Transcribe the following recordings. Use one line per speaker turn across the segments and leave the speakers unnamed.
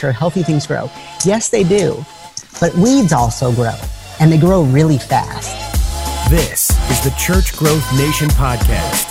sure healthy things grow. Yes, they do, but weeds also grow, and they grow really fast.
This is the Church Growth Nation podcast.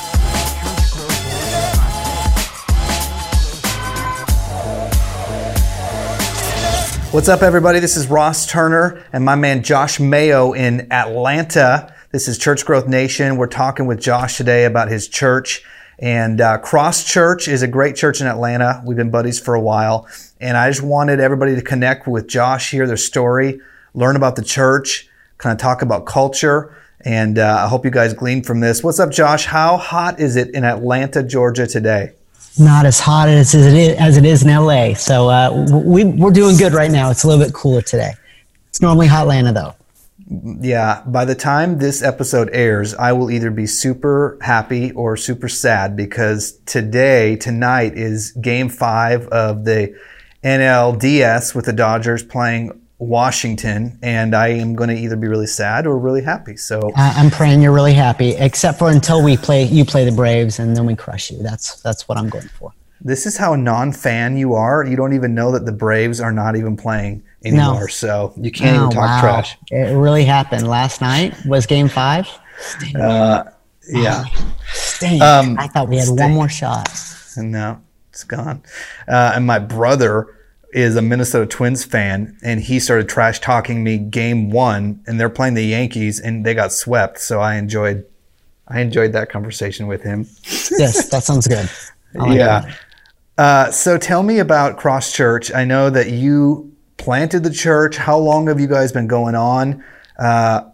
What's up, everybody? This is Ross Turner and my man Josh Mayo in Atlanta. This is Church Growth Nation. We're talking with Josh today about his church. And uh, Cross Church is a great church in Atlanta. We've been buddies for a while. And I just wanted everybody to connect with Josh, hear their story, learn about the church, kind of talk about culture. And uh, I hope you guys glean from this. What's up, Josh? How hot is it in Atlanta, Georgia today?
not as hot as it is, as it is in LA. So uh, we, we're doing good right now. It's a little bit cooler today. It's normally hot Atlanta though.
Yeah, by the time this episode airs, I will either be super happy or super sad because today, tonight is game five of the NLDS with the Dodgers playing Washington, and I am going to either be really sad or really happy. So
I'm praying you're really happy, except for until we play, you play the Braves, and then we crush you. That's that's what I'm going for.
This is how non-fan you are. You don't even know that the Braves are not even playing anymore, no. so you can't oh, even talk wow. trash.
It really happened last night. Was Game Five?
Uh, yeah.
Oh, um, I thought we had one more shot.
No, it's gone. Uh, and my brother is a Minnesota Twins fan, and he started trash talking me game one, and they're playing the Yankees, and they got swept. So I enjoyed, I enjoyed that conversation with him.
yes, that sounds good.
Like yeah. Uh, so tell me about Cross Church. I know that you planted the church. How long have you guys been going on? Uh,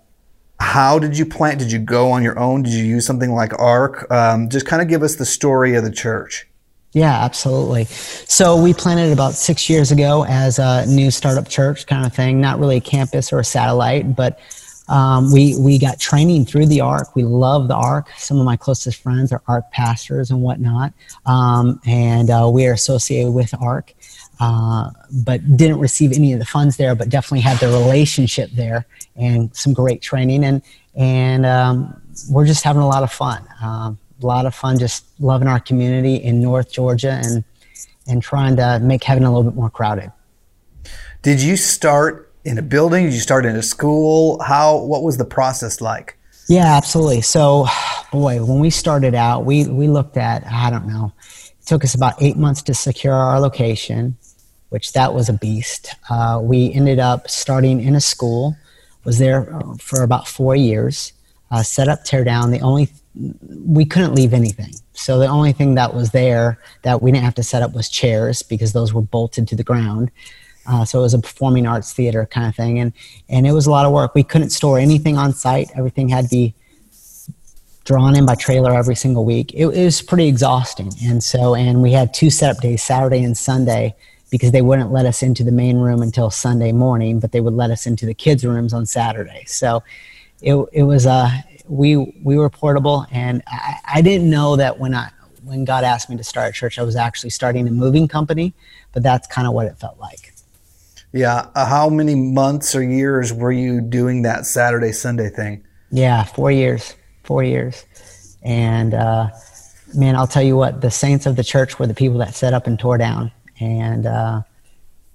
how did you plant? Did you go on your own? Did you use something like ARC? Um, just kind of give us the story of the church.
Yeah, absolutely. So we planted about six years ago as a new startup church kind of thing, not really a campus or a satellite, but um, we we got training through the ARC We love the ARC Some of my closest friends are ARC pastors and whatnot, um, and uh, we are associated with ARC. Uh, but didn't receive any of the funds there, but definitely had the relationship there and some great training, and and um, we're just having a lot of fun. Um, a lot of fun just loving our community in North Georgia and and trying to make heaven a little bit more crowded.
Did you start in a building? Did you start in a school? How what was the process like?
Yeah, absolutely. So, boy, when we started out, we we looked at I don't know, took us about eight months to secure our location, which that was a beast. Uh, we ended up starting in a school, was there uh, for about four years, uh, set up, tear down. The only we couldn't leave anything. So the only thing that was there that we didn't have to set up was chairs because those were bolted to the ground. Uh, so it was a performing arts theater kind of thing, and and it was a lot of work. We couldn't store anything on site. Everything had to be drawn in by trailer every single week. It, it was pretty exhausting, and so and we had two setup days, Saturday and Sunday, because they wouldn't let us into the main room until Sunday morning, but they would let us into the kids' rooms on Saturday. So it it was a uh, we we were portable, and I, I didn't know that when I when God asked me to start a church, I was actually starting a moving company, but that's kind of what it felt like.
Yeah. Uh, how many months or years were you doing that Saturday Sunday thing?
Yeah, four years. Four years. And uh, man, I'll tell you what, the saints of the church were the people that set up and tore down, and uh,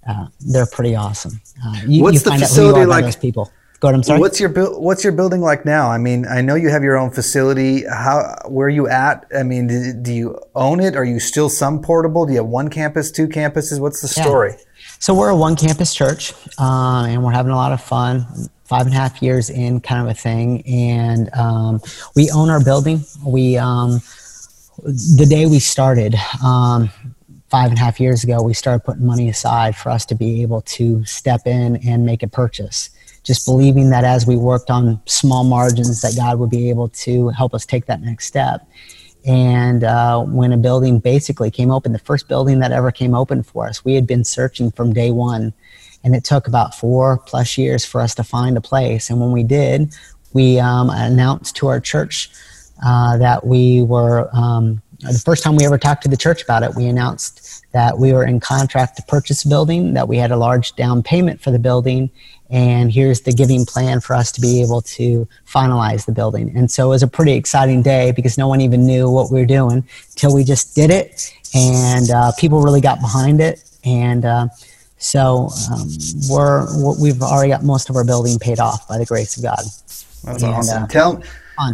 uh they're pretty awesome. Uh, you,
What's
you
the facility like?
Those people. Go ahead. I'm sorry.
What's your bu- What's your building like now? I mean, I know you have your own facility. How where are you at? I mean, do, do you own it? Are you still some portable? Do you have one campus, two campuses? What's the story? Yeah.
So we're a one campus church, uh, and we're having a lot of fun. Five and a half years in, kind of a thing, and um, we own our building. We um, the day we started. Um, five and a half years ago, we started putting money aside for us to be able to step in and make a purchase just believing that as we worked on small margins that god would be able to help us take that next step and uh, when a building basically came open the first building that ever came open for us we had been searching from day one and it took about four plus years for us to find a place and when we did we um, announced to our church uh, that we were um, the first time we ever talked to the church about it we announced that we were in contract to purchase a building that we had a large down payment for the building and here's the giving plan for us to be able to finalize the building. And so it was a pretty exciting day because no one even knew what we were doing until we just did it, and uh, people really got behind it. And uh, So um, we're, we've already got most of our building paid off by the grace of God.
That's and, awesome. Uh, Tell fun.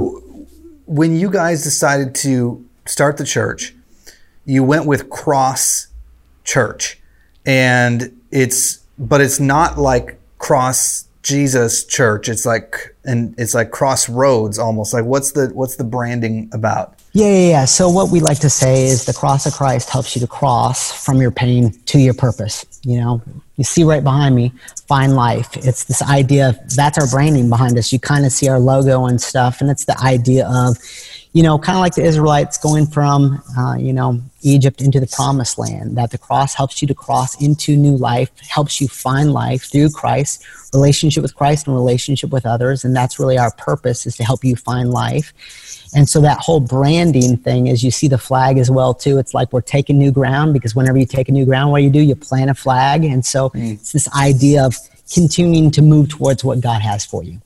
when you guys decided to start the church, you went with Cross Church, and it's but it's not like Cross Jesus Church. It's like and it's like Crossroads almost. Like what's the what's the branding about?
Yeah, yeah, yeah. So what we like to say is the cross of Christ helps you to cross from your pain to your purpose. You know, you see right behind me, find life. It's this idea of that's our branding behind us. You kind of see our logo and stuff, and it's the idea of, you know, kind of like the Israelites going from, uh, you know, Egypt into the promised land, that the cross helps you to cross into new life, helps you find life through Christ, relationship with Christ and relationship with others. And that's really our purpose is to help you find life. And so that whole branding thing is you see the flag as well too. It's like we're taking new ground because whenever you take a new ground, what do you do? You plant a flag. And so mm. it's this idea of continuing to move towards what God has for you.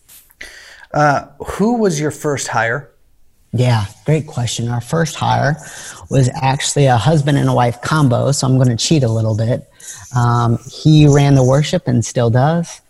Uh, who was your first hire?
Yeah, great question. Our first hire was actually a husband and a wife combo, so I'm going to cheat a little bit. Um, he ran the worship and still does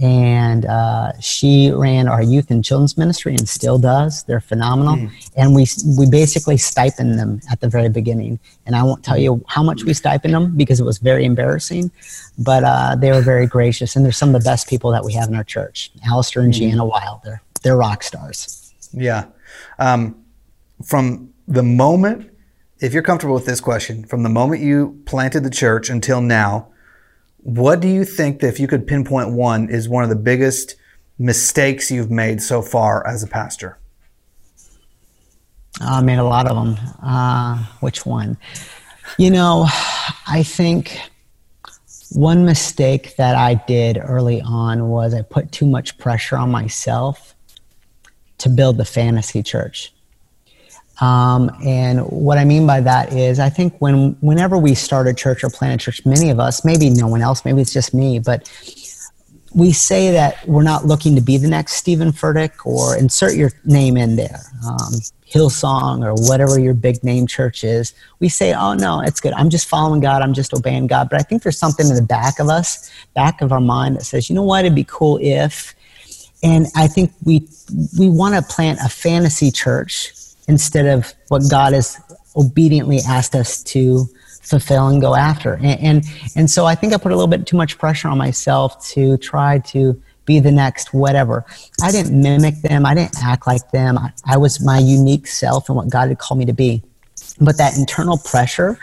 and uh, she ran our youth and children's ministry and still does. They're phenomenal, mm. and we we basically stipend them at the very beginning. And I won't tell you how much we stipend them because it was very embarrassing, but uh, they were very gracious, and they're some of the best people that we have in our church. Alistair and mm. Gianna Wild, they're they're rock stars.
Yeah, um, from the moment, if you're comfortable with this question, from the moment you planted the church until now what do you think that if you could pinpoint one is one of the biggest mistakes you've made so far as a pastor?
I made a lot of them. Uh, which one? You know, I think one mistake that I did early on was I put too much pressure on myself to build the fantasy church. Um, and what I mean by that is, I think when whenever we start a church or plant a church, many of us, maybe no one else, maybe it's just me, but we say that we're not looking to be the next Steven Furtick or insert your name in there, um, Hillsong or whatever your big name church is. We say, oh no, it's good. I'm just following God. I'm just obeying God. But I think there's something in the back of us, back of our mind that says, you know what, it'd be cool if. And I think we we want to plant a fantasy church instead of what God has obediently asked us to fulfill and go after. And, and, and so I think I put a little bit too much pressure on myself to try to be the next whatever. I didn't mimic them. I didn't act like them. I, I was my unique self and what God had called me to be. But that internal pressure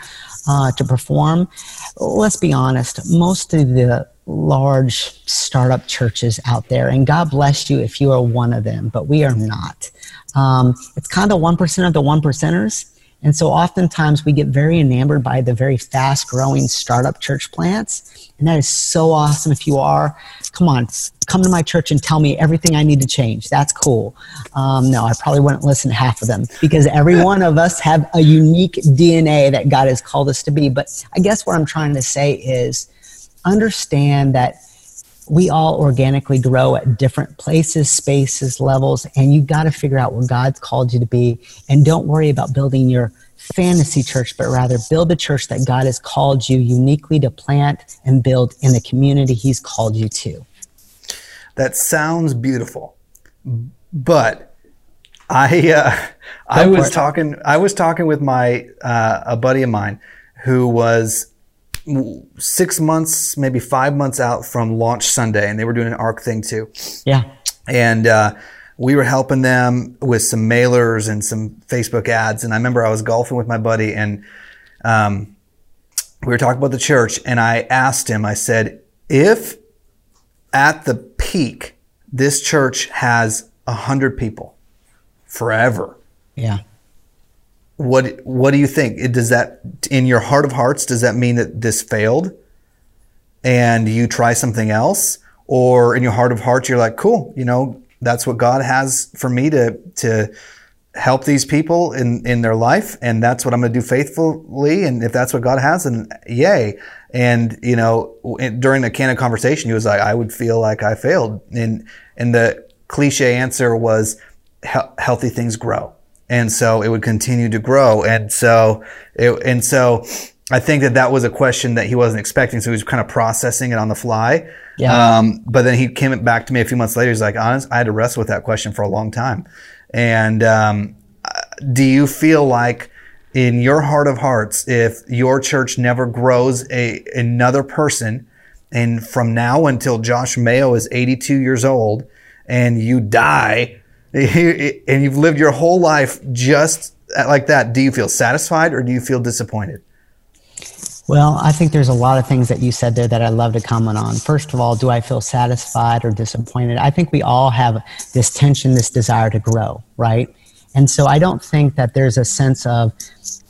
uh, to perform, let's be honest, most of the large startup churches out there, and God bless you if you are one of them, but we are not. Um, it's kind of 1% of the one percenters. And so oftentimes we get very enamored by the very fast growing startup church plants. And that is so awesome. If you are, come on, come to my church and tell me everything I need to change. That's cool. Um, no, I probably wouldn't listen to half of them because every one of us have a unique DNA that God has called us to be. But I guess what I'm trying to say is understand that we all organically grow at different places, spaces, levels, and you've got to figure out what God's called you to be. And don't worry about building your fantasy church, but rather build a church that God has called you uniquely to plant and build in the community He's called you to.
That sounds beautiful, but I uh, I was talking I was talking with my uh, a buddy of mine who was six months, maybe five months out from launch Sunday, and they were doing an ARC thing too.
Yeah.
And uh, we were helping them with some mailers and some Facebook ads. And I remember I was golfing with my buddy, and um, we were talking about the church, and I asked him, I said, if at the peak this church has a hundred people forever.
Yeah
what what do you think? Does that in your heart of hearts does that mean that this failed and you try something else or in your heart of hearts you're like, "Cool, you know, that's what God has for me to to help these people in in their life and that's what I'm going to do faithfully and if that's what God has then yay." And you know, during the candid conversation he was like, "I would feel like I failed." And and the cliche answer was healthy things grow and so it would continue to grow. And so, it, and so, I think that that was a question that he wasn't expecting, so he was kind of processing it on the fly.
Yeah.
Um, but then he came back to me a few months later. He's like, "Honest, I had to wrestle with that question for a long time." And um, do you feel like, in your heart of hearts, if your church never grows a another person, and from now until Josh Mayo is 82 years old, and you die, and you've lived your whole life just like that, do you feel satisfied or do you feel disappointed?
Well, I think there's a lot of things that you said there that I'd love to comment on. First of all, do I feel satisfied or disappointed? I think we all have this tension, this desire to grow, right? And so I don't think that there's a sense of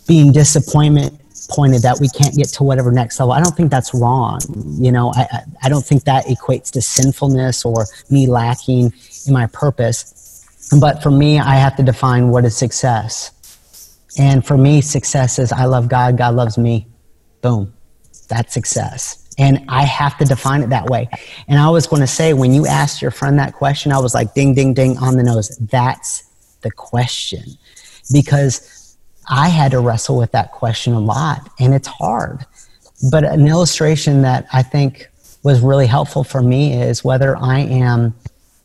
being disappointment pointed that we can't get to whatever next level. I don't think that's wrong. You know, I, I don't think that equates to sinfulness or me lacking in my purpose. But for me, I have to define what is success. And for me, success is I love God, God loves me. Boom. That's success. And I have to define it that way. And I was going to say, when you asked your friend that question, I was like, ding, ding, ding on the nose. That's the question. Because I had to wrestle with that question a lot, and it's hard. But an illustration that I think was really helpful for me is whether I am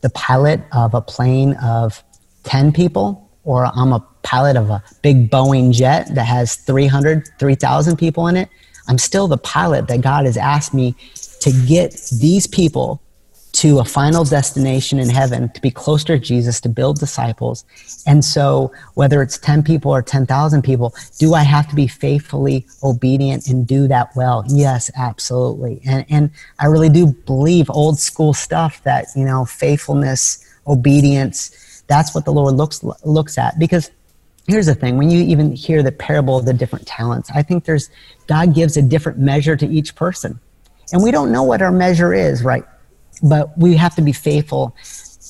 the pilot of a plane of 10 people or I'm a pilot of a big Boeing jet that has 300, 3,000 people in it I'm still the pilot that God has asked me to get these people to a final destination in heaven, to be closer to Jesus, to build disciples. And so, whether it's 10 people or 10,000 people, do I have to be faithfully obedient and do that well? Yes, absolutely. And, and I really do believe old school stuff that, you know, faithfulness, obedience, that's what the Lord looks, looks at. Because here's the thing when you even hear the parable of the different talents, I think there's God gives a different measure to each person. And we don't know what our measure is, right? But we have to be faithful.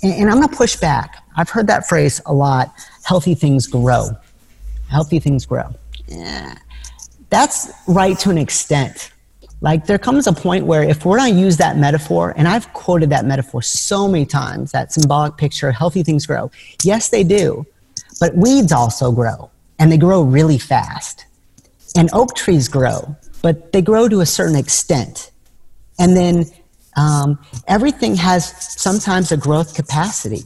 And, and I'm going to push back. I've heard that phrase a lot healthy things grow. Healthy things grow. Yeah. That's right to an extent. Like there comes a point where if we're going to use that metaphor, and I've quoted that metaphor so many times, that symbolic picture, healthy things grow. Yes, they do. But weeds also grow, and they grow really fast. And oak trees grow, but they grow to a certain extent. And then um, everything has sometimes a growth capacity.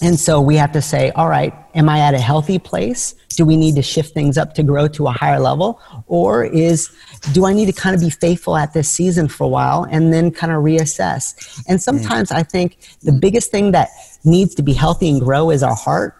And so we have to say, all right, am I at a healthy place? Do we need to shift things up to grow to a higher level? Or is, do I need to kind of be faithful at this season for a while and then kind of reassess? And sometimes I think the biggest thing that needs to be healthy and grow is our heart.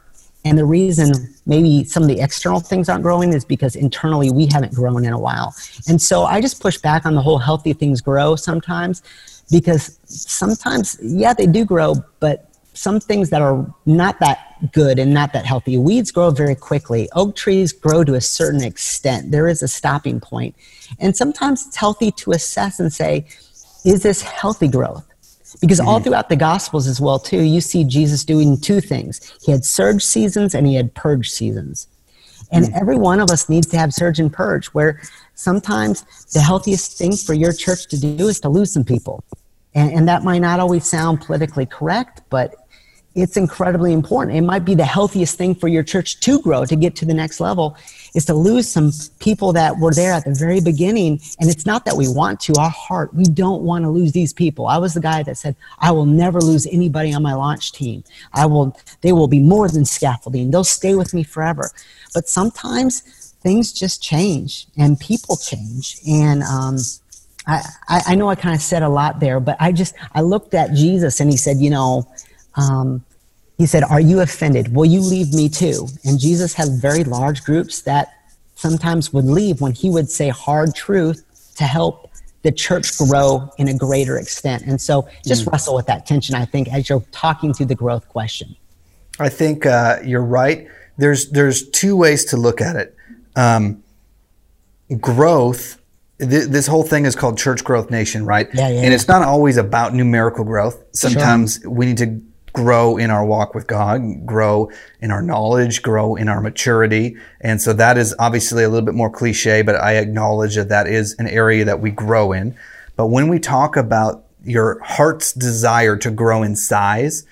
And the reason maybe some of the external things aren't growing is because internally we haven't grown in a while. And so I just push back on the whole healthy things grow sometimes because sometimes, yeah, they do grow, but some things that are not that good and not that healthy. Weeds grow very quickly. Oak trees grow to a certain extent. There is a stopping point. And sometimes it's healthy to assess and say, is this healthy growth? Because all mm-hmm. throughout the Gospels as well, too, you see Jesus doing two things. He had surge seasons and he had purge seasons. And mm. every one of us needs to have surge and purge, where sometimes the healthiest thing for your church to do is to lose some people. And, and that might not always sound politically correct, but it's incredibly important. It might be the healthiest thing for your church to grow, to get to the next level, is to lose some people that were there at the very beginning. And it's not that we want to, our heart, we don't want to lose these people. I was the guy that said, I will never lose anybody on my launch team. I will, they will be more than scaffolding. They'll stay with me forever. But sometimes things just change and people change. And, um, I, I know I kind of said a lot there, but I just, I looked at Jesus and he said, you know, um, he said, Are you offended? Will you leave me too? And Jesus had very large groups that sometimes would leave when he would say hard truth to help the church grow in a greater extent. And so just mm. wrestle with that tension, I think, as you're talking through the growth question.
I think uh, you're right. There's, there's two ways to look at it. Um, growth this whole thing is called church growth nation right
yeah, yeah,
and it's not always about numerical growth sometimes
sure.
we need to grow in our walk with God, grow in our knowledge, grow in our maturity. And so that is obviously a little bit more cliche, but I acknowledge that that is an area that we grow in. But when we talk about your heart's desire to grow in size,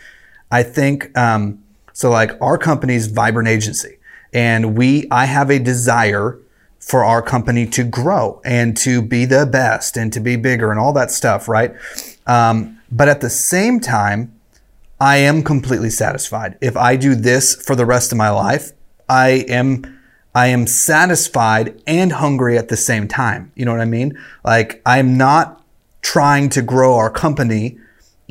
I think, um, so like our company's Vibrant Agency and we, I have a desire for our company to grow and to be the best and to be bigger and all that stuff, right? Um, but at the same time, I am completely satisfied. If I do this for the rest of my life, I am I am satisfied and hungry at the same time. You know what I mean? Like I'm not trying to grow our company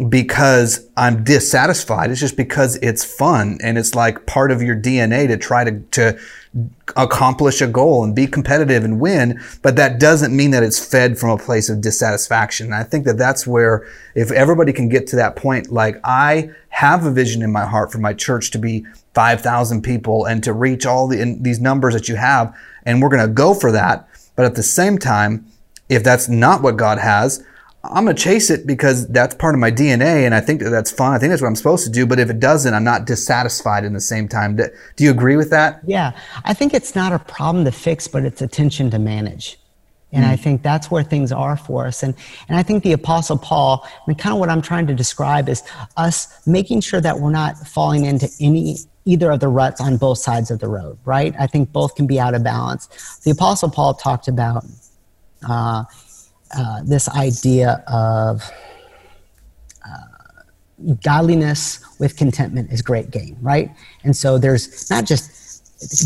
because I'm dissatisfied. It's just because it's fun and it's like part of your DNA to try to, to accomplish a goal and be competitive and win. But that doesn't mean that it's fed from a place of dissatisfaction. And I think that that's where if everybody can get to that point, like I have a vision in my heart for my church to be 5,000 people and to reach all the, these numbers that you have. And we're going to go for that. But at the same time, if that's not what God has, I'm going to chase it because that's part of my DNA and I think that that's fun. I think that's what I'm supposed to do. But if it doesn't, I'm not dissatisfied in the same time. Do, you agree with that?
Yeah. I think it's not a problem to fix, but it's a tension to manage. And. I think that's where things are for us. And, and I think the Apostle Paul, I mean, kind of what I'm trying to describe is us making sure that we're not falling into any either of the ruts on both sides of the road, right? I think both can be out of balance. The Apostle Paul talked about uh, uh, this idea of uh, godliness with contentment is great gain, right? And so there's not just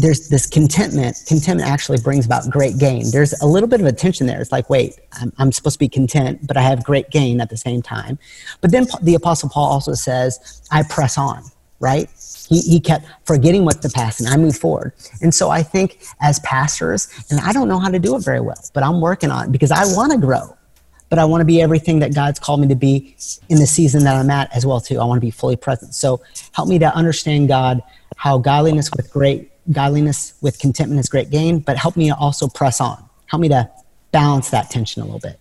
there's this contentment. Contentment actually brings about great gain. There's a little bit of a tension there. It's like, wait, I'm, I'm supposed to be content, but I have great gain at the same time. But then the Apostle Paul also says, I press on, right? He, he kept forgetting what the past and I move forward. And so I think as pastors, and I don't know how to do it very well, but I'm working on it because I want to grow, but I want to be everything that God's called me to be in the season that I'm at as well too. I want to be fully present. So help me to understand God, how godliness with great godliness with contentment is great gain, but help me to also press on. Help me to balance that tension a little bit.